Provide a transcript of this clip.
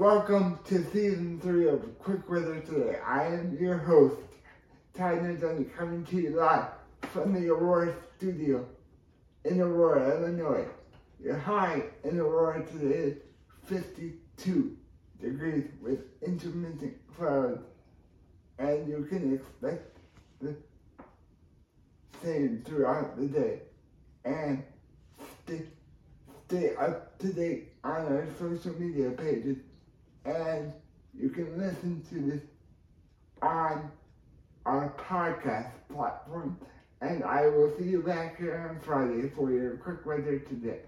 Welcome to season three of Quick Weather Today. I am your host, Ty Nardoni, coming to you live from the Aurora studio in Aurora, Illinois. Your high in Aurora today is 52 degrees with intermittent clouds, and you can expect the same throughout the day. And stay, stay up to date on our social media pages, and you can listen to this on our podcast platform. And I will see you back here on Friday for your quick weather today.